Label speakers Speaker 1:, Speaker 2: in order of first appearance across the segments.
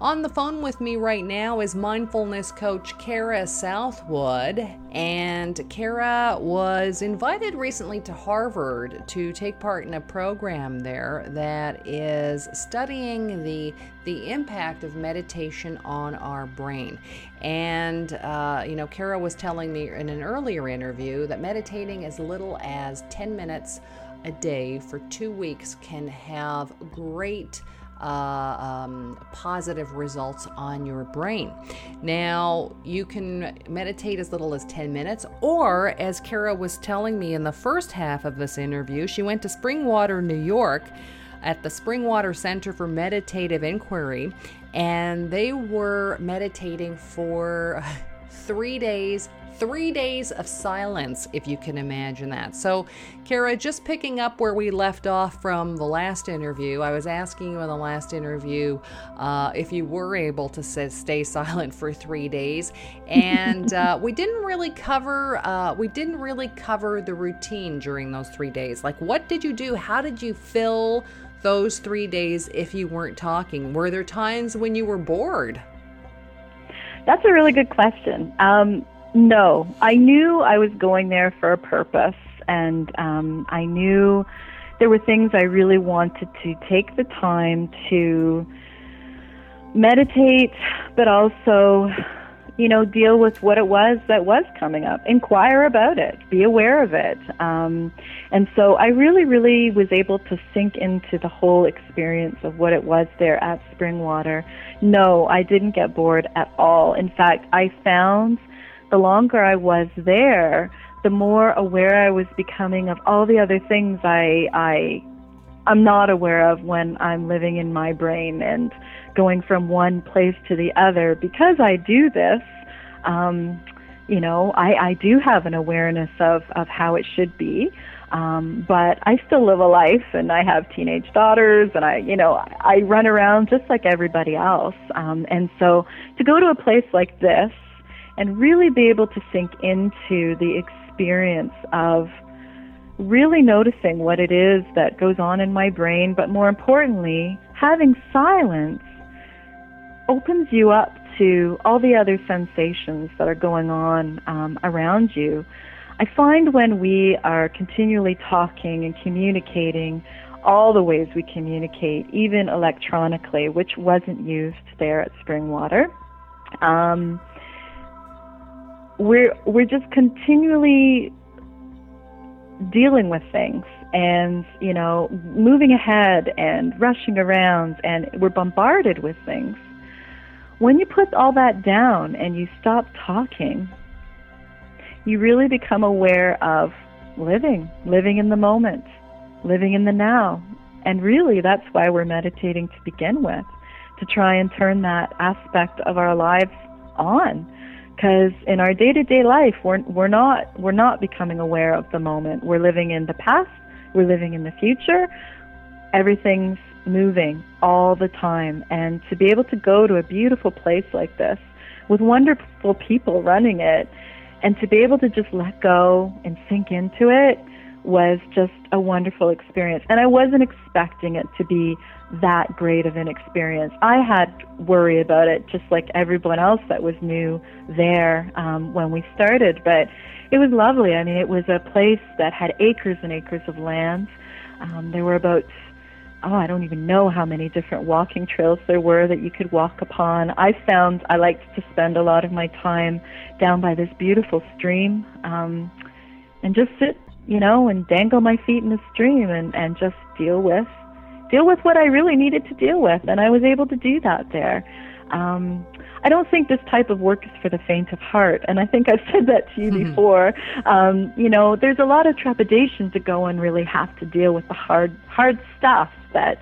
Speaker 1: On the phone with me right now is mindfulness coach Kara Southwood. And Kara was invited recently to Harvard to take part in a program there that is studying the, the impact of meditation on our brain. And, uh, you know, Kara was telling me in an earlier interview that meditating as little as 10 minutes a day for two weeks can have great uh, um, positive results on your brain. Now, you can meditate as little as 10 minutes, or as Kara was telling me in the first half of this interview, she went to Springwater, New York at the Springwater Center for Meditative Inquiry, and they were meditating for three days three days of silence, if you can imagine that. So, Kara, just picking up where we left off from the last interview, I was asking you in the last interview uh, if you were able to say, stay silent for three days, and uh, we didn't really cover uh, we didn't really cover the routine during those three days. Like, what did you do? How did you fill those three days if you weren't talking? Were there times when you were bored?
Speaker 2: That's a really good question. Um, no, I knew I was going there for a purpose, and um, I knew there were things I really wanted to take the time to meditate, but also, you know, deal with what it was that was coming up, inquire about it, be aware of it. Um, and so I really, really was able to sink into the whole experience of what it was there at Springwater. No, I didn't get bored at all. In fact, I found the longer I was there, the more aware I was becoming of all the other things I I I'm not aware of when I'm living in my brain and going from one place to the other because I do this. Um, you know, I, I do have an awareness of, of how it should be. Um, but I still live a life and I have teenage daughters and I, you know, I run around just like everybody else. Um, and so to go to a place like this and really be able to sink into the experience of really noticing what it is that goes on in my brain, but more importantly, having silence opens you up to all the other sensations that are going on um, around you. I find when we are continually talking and communicating, all the ways we communicate, even electronically, which wasn't used there at Springwater. Um, we're we're just continually dealing with things and you know moving ahead and rushing around and we're bombarded with things. When you put all that down and you stop talking you really become aware of living living in the moment living in the now. And really that's why we're meditating to begin with to try and turn that aspect of our lives on because in our day-to-day life we're we're not we're not becoming aware of the moment. We're living in the past. We're living in the future. Everything's moving all the time. And to be able to go to a beautiful place like this with wonderful people running it and to be able to just let go and sink into it was just a wonderful experience and I wasn't expecting it to be that great of an experience. I had worry about it just like everyone else that was new there um, when we started, but it was lovely. I mean, it was a place that had acres and acres of land. Um, there were about oh, I don't even know how many different walking trails there were that you could walk upon. I found I liked to spend a lot of my time down by this beautiful stream um, and just sit, you know, and dangle my feet in the stream and, and just deal with deal with what I really needed to deal with, and I was able to do that there. Um, I don't think this type of work is for the faint of heart, and I think I've said that to you mm-hmm. before. Um, you know, there's a lot of trepidation to go and really have to deal with the hard, hard stuff that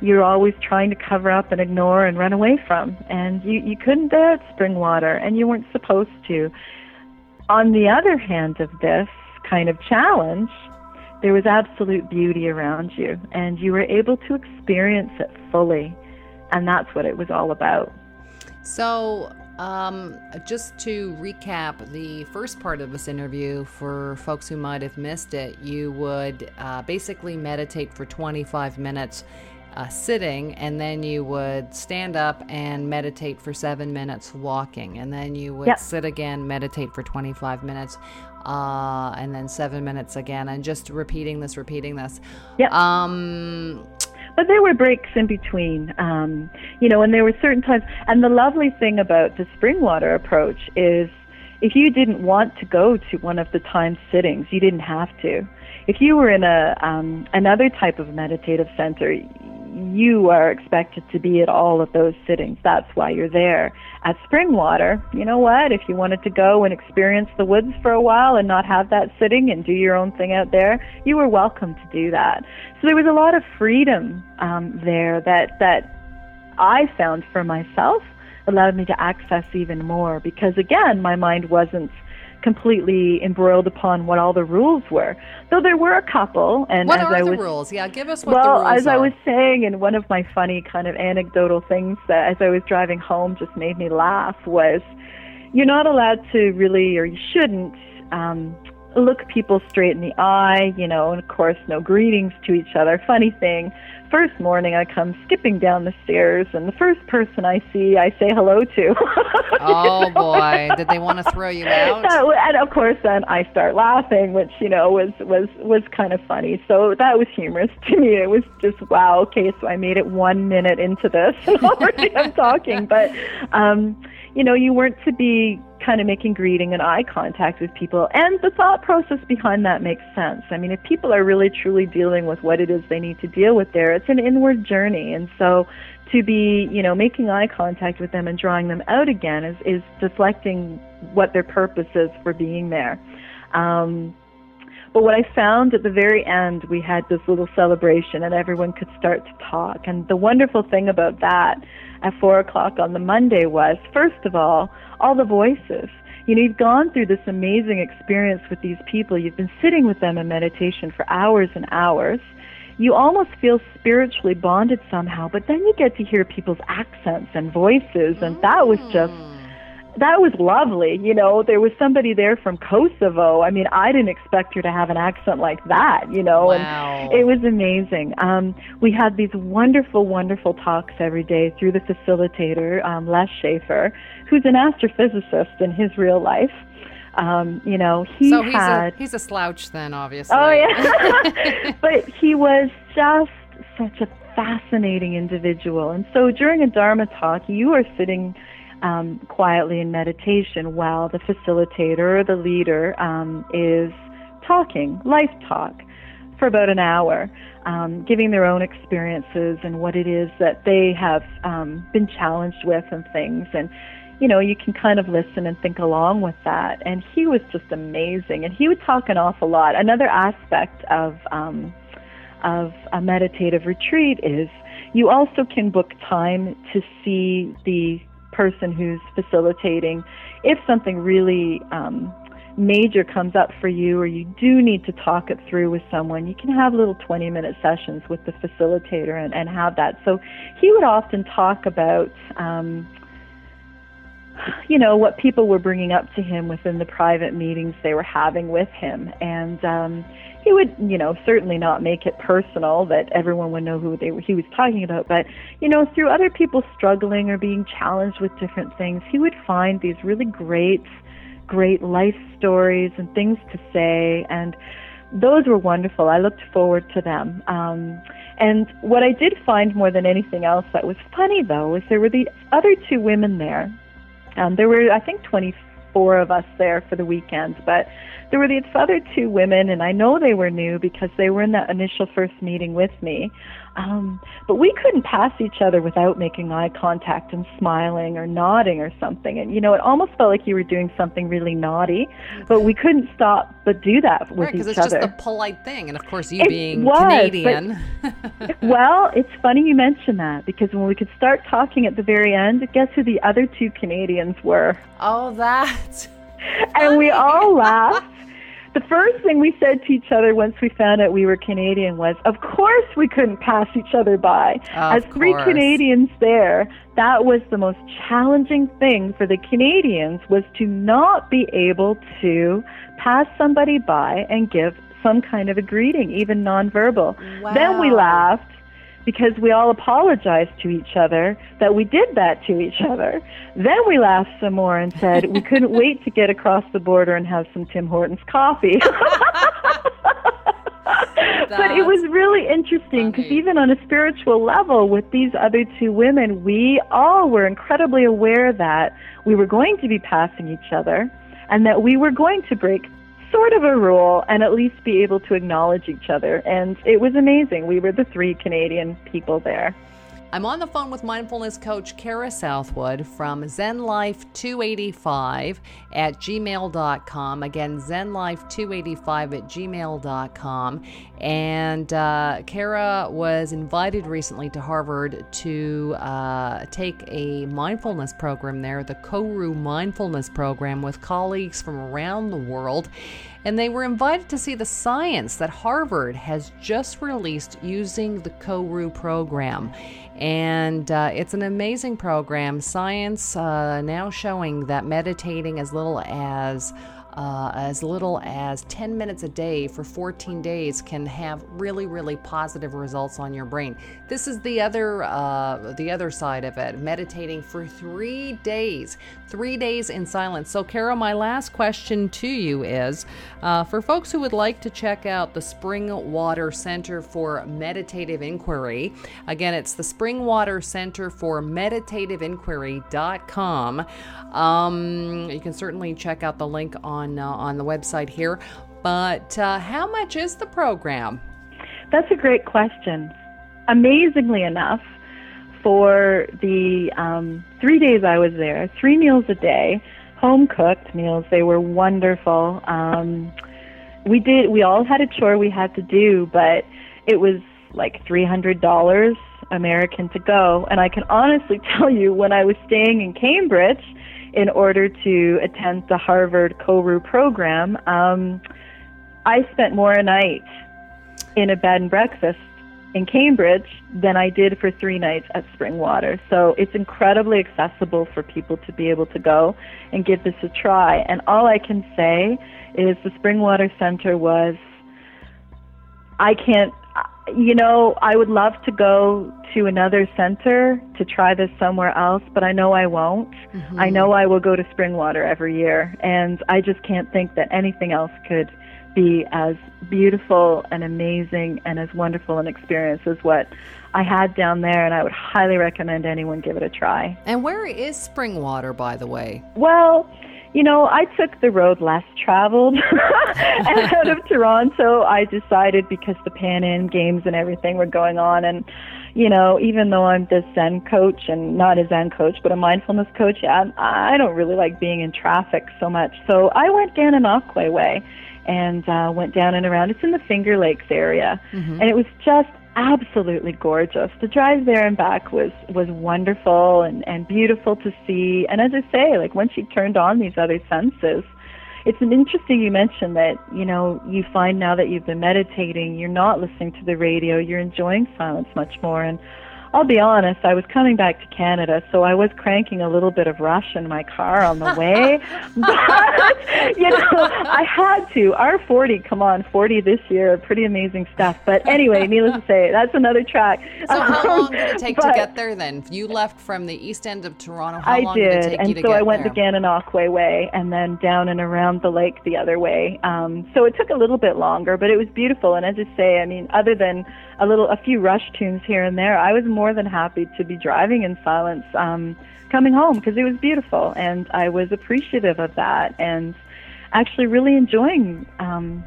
Speaker 2: you're always trying to cover up and ignore and run away from, and you you couldn't there at Springwater, and you weren't supposed to. On the other hand of this kind of challenge, there was absolute beauty around you, and you were able to experience it fully. And that's what it was all about.
Speaker 1: So, um, just to recap the first part of this interview for folks who might have missed it, you would uh, basically meditate for 25 minutes uh, sitting, and then you would stand up and meditate for seven minutes walking, and then you would
Speaker 2: Yep.
Speaker 1: sit again, meditate for 25 minutes, uh, and then seven minutes again, and just repeating this, repeating this.
Speaker 2: Yep.
Speaker 1: Um,
Speaker 2: But there were breaks in between, um, you know, and there were certain times. And the lovely thing about the Springwater approach is if you didn't want to go to one of the timed sittings, you didn't have to. If you were in a um, another type of meditative center, you are expected to be at all of those sittings. That's why you're there. At Springwater, you know what? If you wanted to go and experience the woods for a while and not have that sitting and do your own thing out there, you were welcome to do that. So there was a lot of freedom um, there that that I found for myself allowed me to access even more because again, my mind wasn't completely embroiled upon what all the rules were. Though there were a couple, and
Speaker 1: what
Speaker 2: as
Speaker 1: are
Speaker 2: I
Speaker 1: the
Speaker 2: was
Speaker 1: rules? Yeah, give us what
Speaker 2: well,
Speaker 1: the rules
Speaker 2: as I was saying, and one of my funny kind of anecdotal things that as I was driving home just made me laugh was you're not allowed to really, or you shouldn't, um, look people straight in the eye, you know, and of course, no greetings to each other. Funny thing, first morning I come skipping down the stairs, and the first person I see, I say hello to.
Speaker 1: Oh boy, did they want to throw you out?
Speaker 2: W- and of course, then I start laughing, which you know was was was kind of funny. So that was humorous to me. It was just wow. Okay, so I made it one minute into this, and already I'm talking. But um, you know, you weren't to be kind of making greeting and eye contact with people, and the thought process behind that makes sense. I mean, if people are really truly dealing with what it is they need to deal with, there, it's an inward journey, and so to be, you know, making eye contact with them and drawing them out again is, is deflecting what their purpose is for being there. Um, but what I found at the very end, we had this little celebration and everyone could start to talk. And the wonderful thing about that at four o'clock on the Monday was, first of all, all the voices. You know, you've gone through this amazing experience with these people. You've been sitting with them in meditation for hours and hours you almost feel spiritually bonded somehow, but then you get to hear people's accents and voices, and that was just mm. That was lovely. You know, there was somebody there from Kosovo. I mean, I didn't expect her to have an accent like that, you know,
Speaker 1: Wow.
Speaker 2: and it was amazing. Um, we had these wonderful, wonderful talks every day through the facilitator, um, Les Schaefer, who's an astrophysicist in his real life. Um, you know, he
Speaker 1: so he's
Speaker 2: had
Speaker 1: a he's a slouch then, obviously.
Speaker 2: Oh yeah, but he was just such a fascinating individual. And so during a Dharma talk, you are sitting um, quietly in meditation while the facilitator or the leader um, is talking, life talk, for about an hour, um, giving their own experiences and what it is that they have um, been challenged with and things. And you know, you can kind of listen and think along with that. And he was just amazing. And he would talk an awful lot. Another aspect of um, of a meditative retreat is you also can book time to see the person who's facilitating. If something really um, major comes up for you, or you do need to talk it through with someone, you can have little 20 minute sessions with the facilitator and, and have that. So he would often talk about. Um, you know what people were bringing up to him within the private meetings they were having with him and um he would you know certainly not make it personal that everyone would know who they he was talking about but you know through other people struggling or being challenged with different things he would find these really great great life stories and things to say and those were wonderful. I looked forward to them. Um, and what I did find more than anything else that was funny, though, is there were the other two women there um, there were, I think, 24 of us there for the weekend, but there were these other two women, and I know they were new because they were in that initial first meeting with me. Um, but we couldn't pass each other without making eye contact and smiling or nodding or something. And, you know, it almost felt like you were doing something really naughty, but we couldn't stop but do that with
Speaker 1: Right,
Speaker 2: each
Speaker 1: because it's just a polite thing, and of course, you
Speaker 2: It
Speaker 1: being
Speaker 2: was, but-
Speaker 1: Canadian.
Speaker 2: well, it's funny you mention that because when we could start talking at the very end, guess who the other two Canadians were?
Speaker 1: oh, that.
Speaker 2: And we all laughed. The first thing we said to each other once we found out we were Canadian was, of course we couldn't pass each other by.
Speaker 1: Of
Speaker 2: As three
Speaker 1: course.
Speaker 2: Canadians there, that was the most challenging thing for the Canadians was to not be able to pass somebody by and give some kind of a greeting, even nonverbal. Then we laughed because we all apologized to each other that we did that to each other. Then we laughed some more and said we couldn't wait to get across the border and have some Tim Hortons coffee. but it was really interesting because even on a spiritual level with these other two women, we all were incredibly aware that we were going to be passing each other and that we were going to break sort of a rule and at least be able to acknowledge each other. And it was amazing. We were the three Canadian people there.
Speaker 1: I'm on the phone with mindfulness coach Kara Southwood from ZenLife285 at gmail.com. Again, ZenLife285 at gmail.com. And uh, Kara was invited recently to Harvard to uh, take a mindfulness program there, the Koru Mindfulness Program, with colleagues from around the world and they were invited to see the science that Harvard has just released using the Koru program. And uh, it's an amazing program. Science uh, now showing that meditating as little as uh, as little as 10 minutes a day for 14 days can have really really positive results on your brain. This is the other uh, the other side of it meditating for three days three days in silence. So carol my last question to you is uh, for folks who would like to check out the Springwater Center for Meditative Inquiry again it's the Springwater Center for Meditative Inquiry.com um, you can certainly check out the link on uh, on the website here. But uh, how much is the program?
Speaker 2: That's a great question. Amazingly enough, for the um, three days I was there, three meals a day, home cooked meals. They were wonderful. Um, we did. We all had a chore we had to do, but it was like three hundred dollars American to go. And I can honestly tell you, when I was staying in Cambridge, in order to attend the Harvard Koru program, um, I spent more a night in a bed and breakfast in Cambridge than I did for three nights at Springwater. So it's incredibly accessible for people to be able to go and give this a try. And all I can say is the Springwater Center was, I can't you know, I would love to go to another center to try this somewhere else, but I know I won't. Mm-hmm. I know I will go to Springwater every year, and I just can't think that anything else could be as beautiful and amazing and as wonderful an experience as what I had down there, and I would highly recommend anyone give it a try.
Speaker 1: And where is Springwater, by the way?
Speaker 2: Well, you know, I took the road less traveled. and out of Toronto, I decided because the Pan Am games and everything were going on, and you know, even though I'm the Zen coach and not a Zen coach, but a mindfulness coach, I, I don't really like being in traffic so much. So I went Gananoque way and uh, went down and around. It's in the Finger Lakes area, mm-hmm. and it was just absolutely gorgeous. The drive there and back was was wonderful and and beautiful to see. And as I say, like once you turned on these other senses, it's an interesting you mentioned that you know you find now that you've been meditating, you're not listening to the radio, you're enjoying silence much more and I'll be honest, I was coming back to Canada, so I was cranking a little bit of Rush in my car on the way. but, you know, I had to. R40, come on, 40 this year, pretty amazing stuff. But anyway, needless to say, that's another track.
Speaker 1: So, how long did it take but, to get there then? You left from the east end of Toronto. How
Speaker 2: I
Speaker 1: long
Speaker 2: did,
Speaker 1: did it take
Speaker 2: and
Speaker 1: you to
Speaker 2: so
Speaker 1: get
Speaker 2: I went
Speaker 1: there?
Speaker 2: the Gananoque way and then down and around the lake the other way. Um, so it took a little bit longer, but it was beautiful. And as I say, I mean, other than a little, a few Rush tunes here and there, I was more than happy to be driving in silence um, coming home because it was beautiful, and I was appreciative of that, and actually really enjoying um,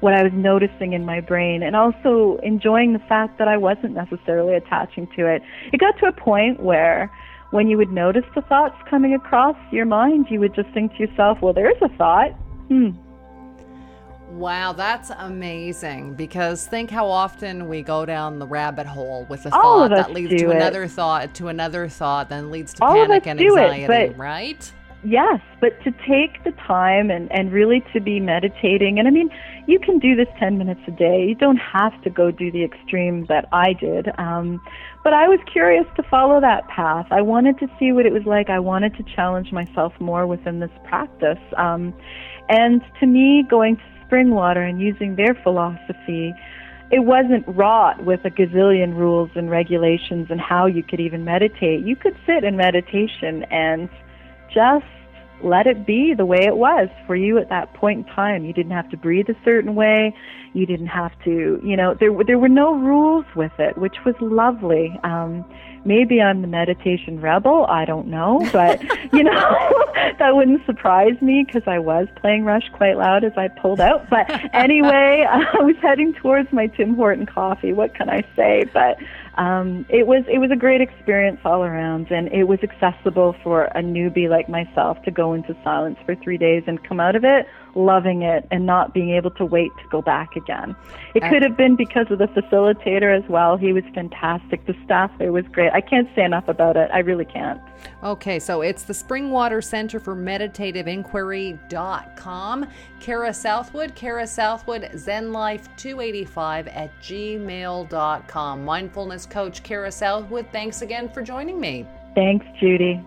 Speaker 2: what I was noticing in my brain, and also enjoying the fact that I wasn't necessarily attaching to it. It got to a point where when you would notice the thoughts coming across your mind, you would just think to yourself, well, there's a thought. Hmm,
Speaker 1: Wow, that's amazing. Because think how often we go down the rabbit hole with a
Speaker 2: All
Speaker 1: thought that leads to
Speaker 2: it.
Speaker 1: another thought, to another thought, then leads to
Speaker 2: All
Speaker 1: panic and anxiety,
Speaker 2: it,
Speaker 1: right?
Speaker 2: Yes, but to take the time and, and really to be meditating, and I mean, you can do this 10 minutes a day. You don't have to go do the extreme that I did. Um, but I was curious to follow that path. I wanted to see what it was like. I wanted to challenge myself more within this practice. Um, and to me, going to Springwater and using their philosophy it wasn't wrought with a gazillion rules and regulations and how you could even meditate. You could sit in meditation and just let it be the way it was for you at that point in time. You didn't have to breathe a certain way. You didn't have to, you know, there there were no rules with it, which was lovely. Um, maybe I'm the meditation rebel. I don't know, but you know, that wouldn't surprise me because I was playing Rush quite loud as I pulled out. But anyway, I was heading towards my Tim Horton coffee. What can I say? But um, it was it was a great experience all around, and it was accessible for a newbie like myself to go into silence for three days and come out of it loving it and not being able to wait to go back again. It could have been because of the facilitator as well. He was fantastic. The staff there was great. I can't say enough about it. I really can't.
Speaker 1: Okay, so it's the Springwater Center for Meditative Inquiry.com. Kara Southwood, Kara Southwood, Zen Life 285 at gmail.com. Mindfulness coach Kara Southwood, thanks again for joining me.
Speaker 2: Thanks, Judy.